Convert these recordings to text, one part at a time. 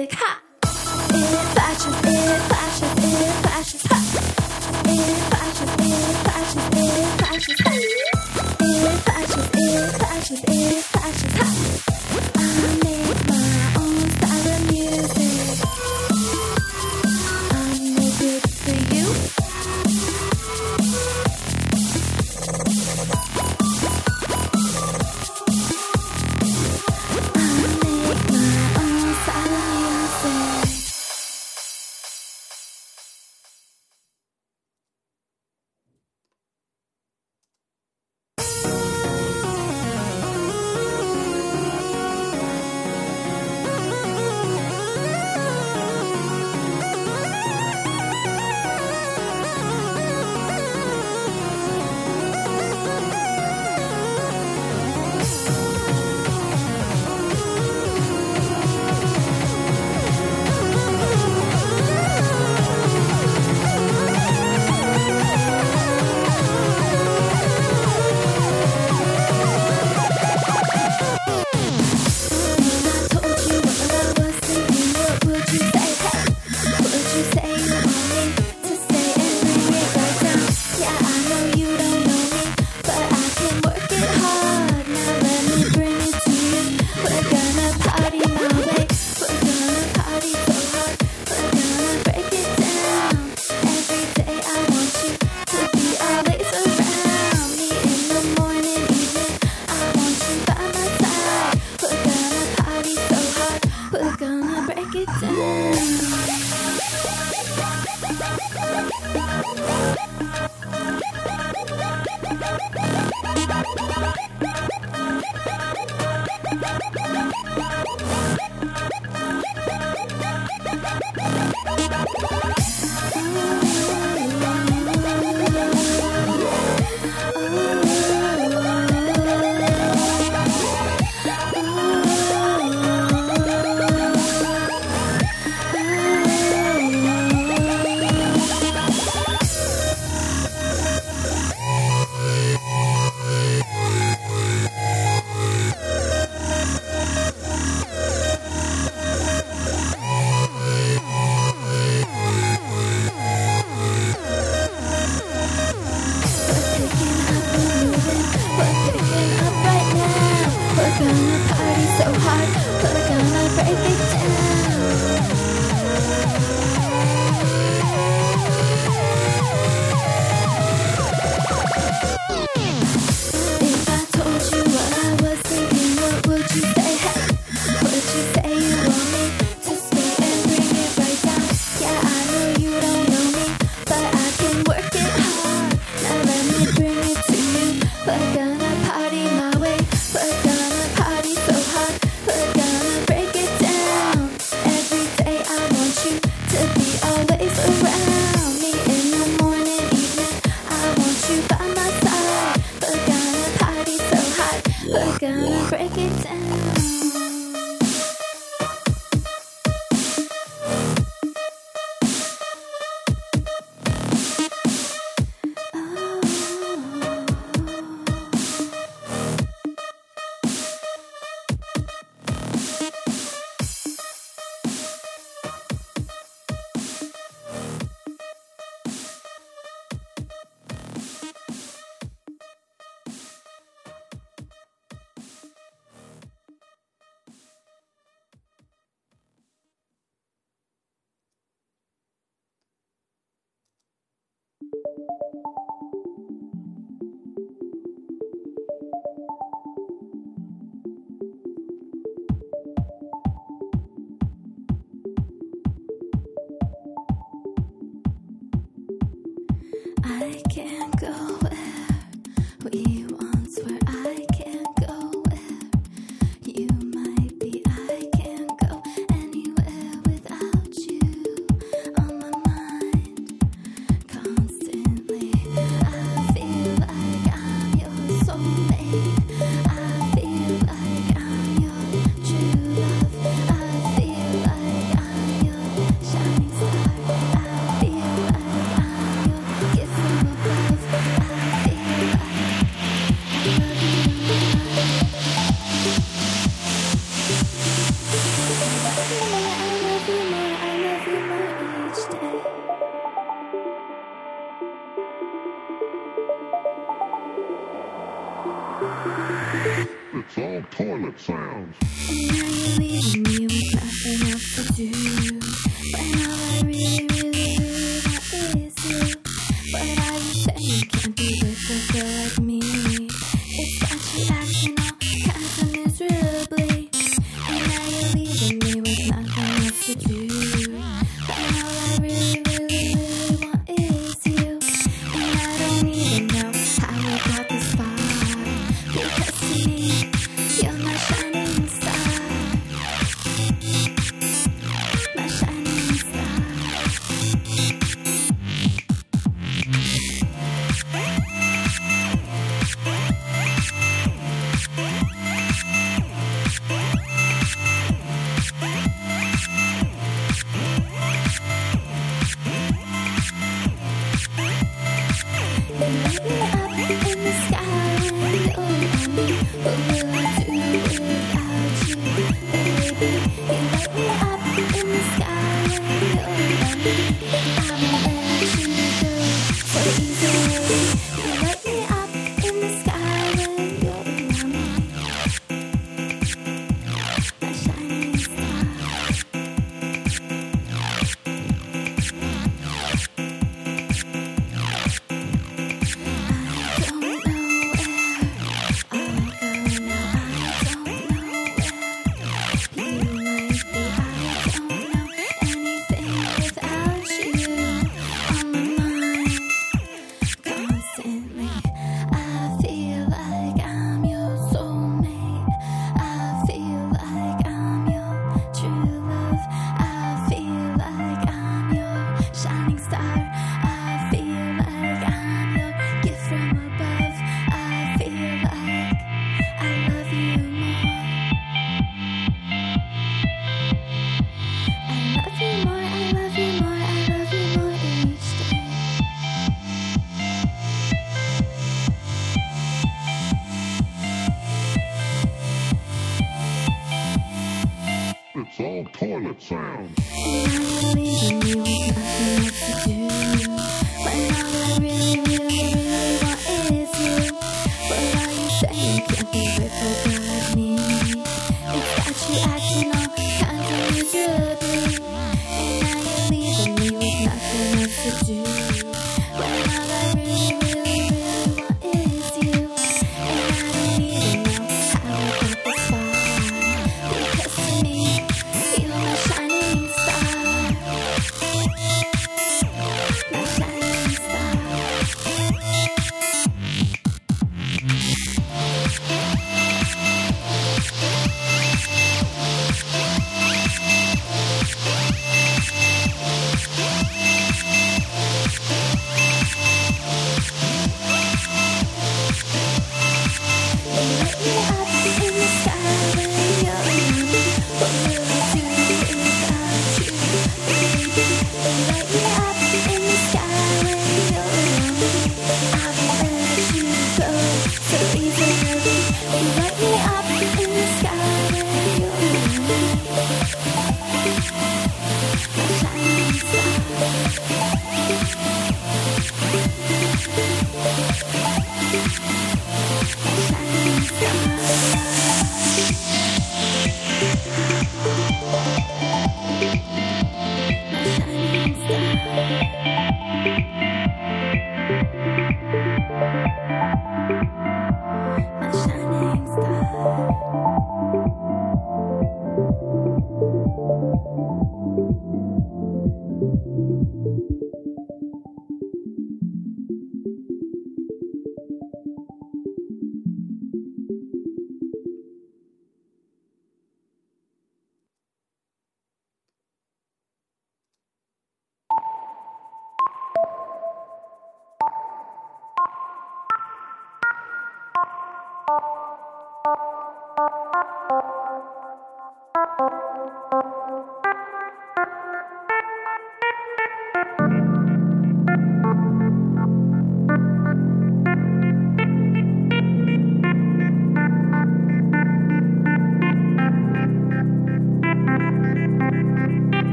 你看。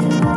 Thank you.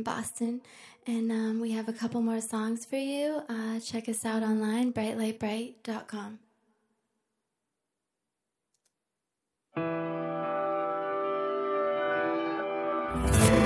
in Boston. And um, we have a couple more songs for you. Uh, check us out online, brightlightbright.com. Yeah.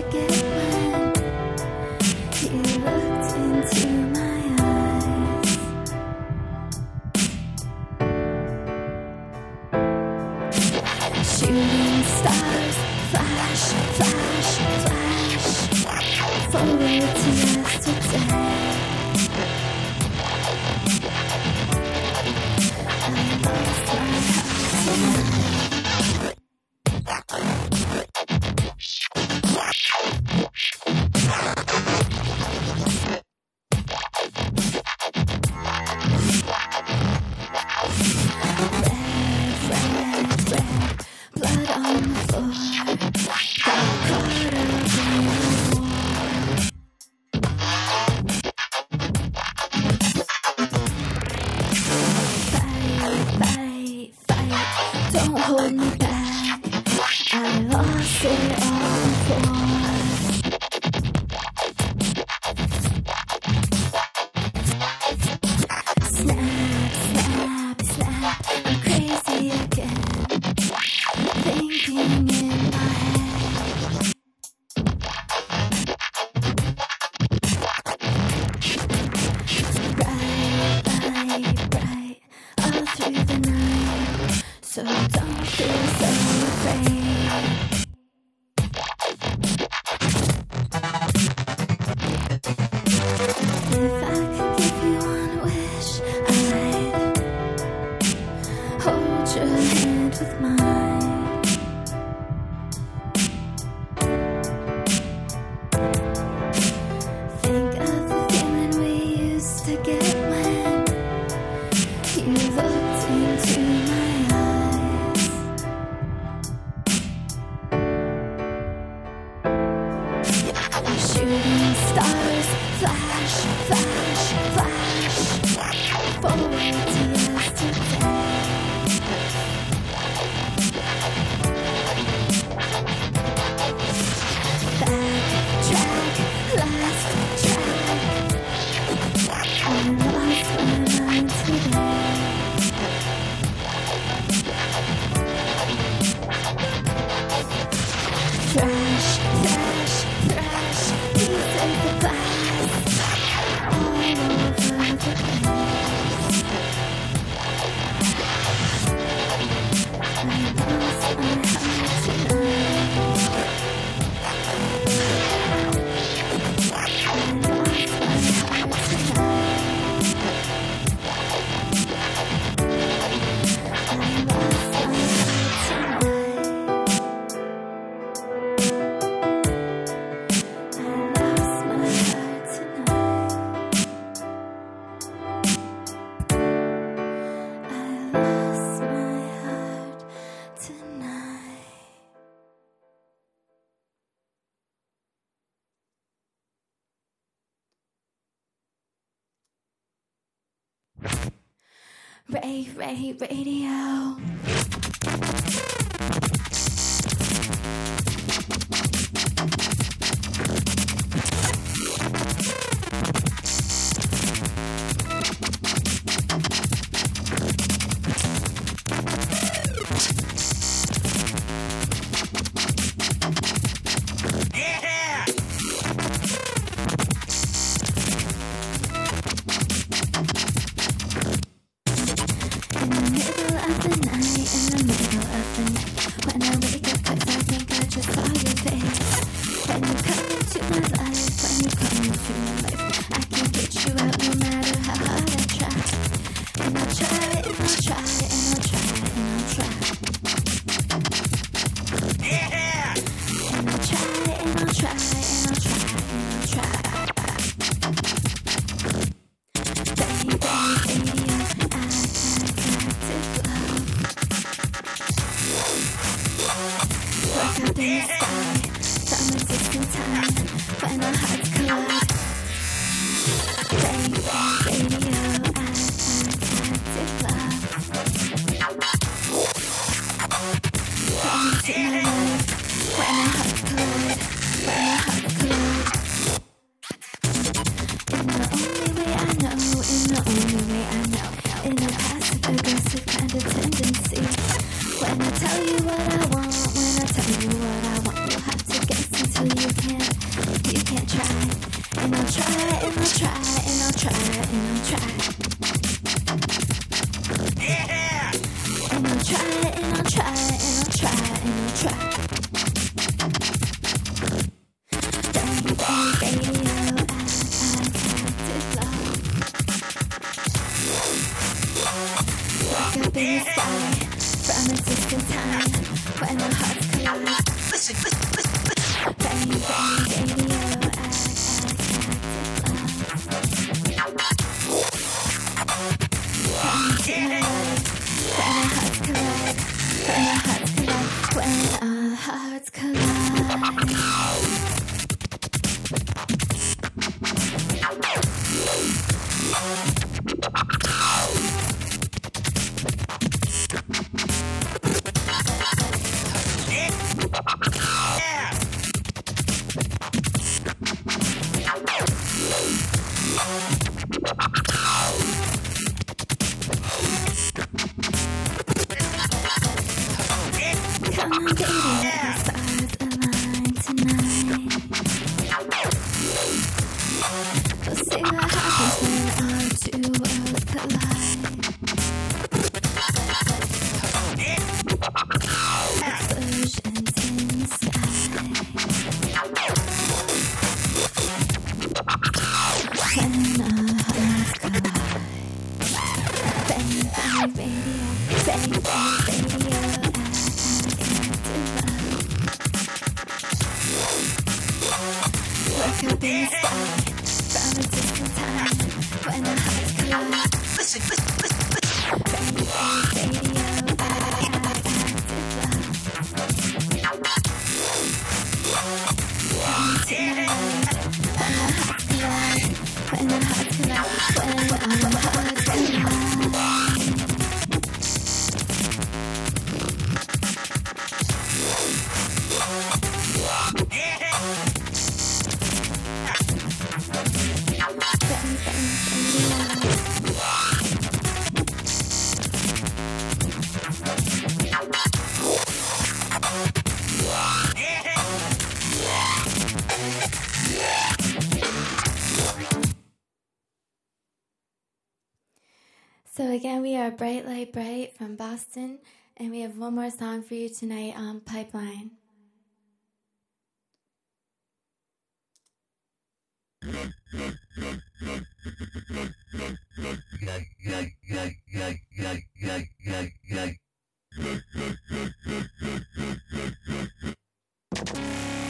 again. Ray Ray Radio. Are Bright Light Bright from Boston, and we have one more song for you tonight on Pipeline.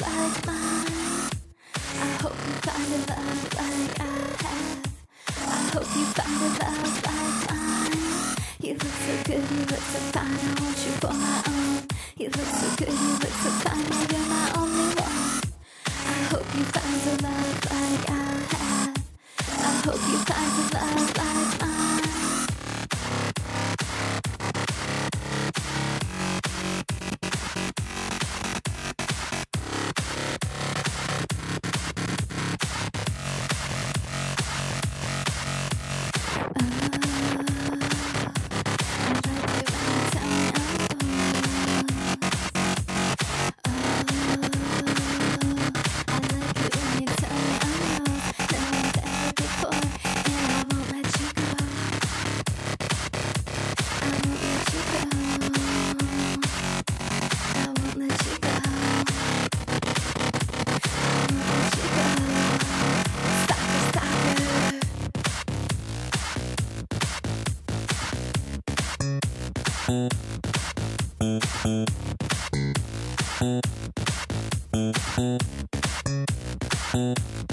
I hope you find a love like I have. I hope you find a love like mine. You look so good, you look so fine. I want you for my Thank you.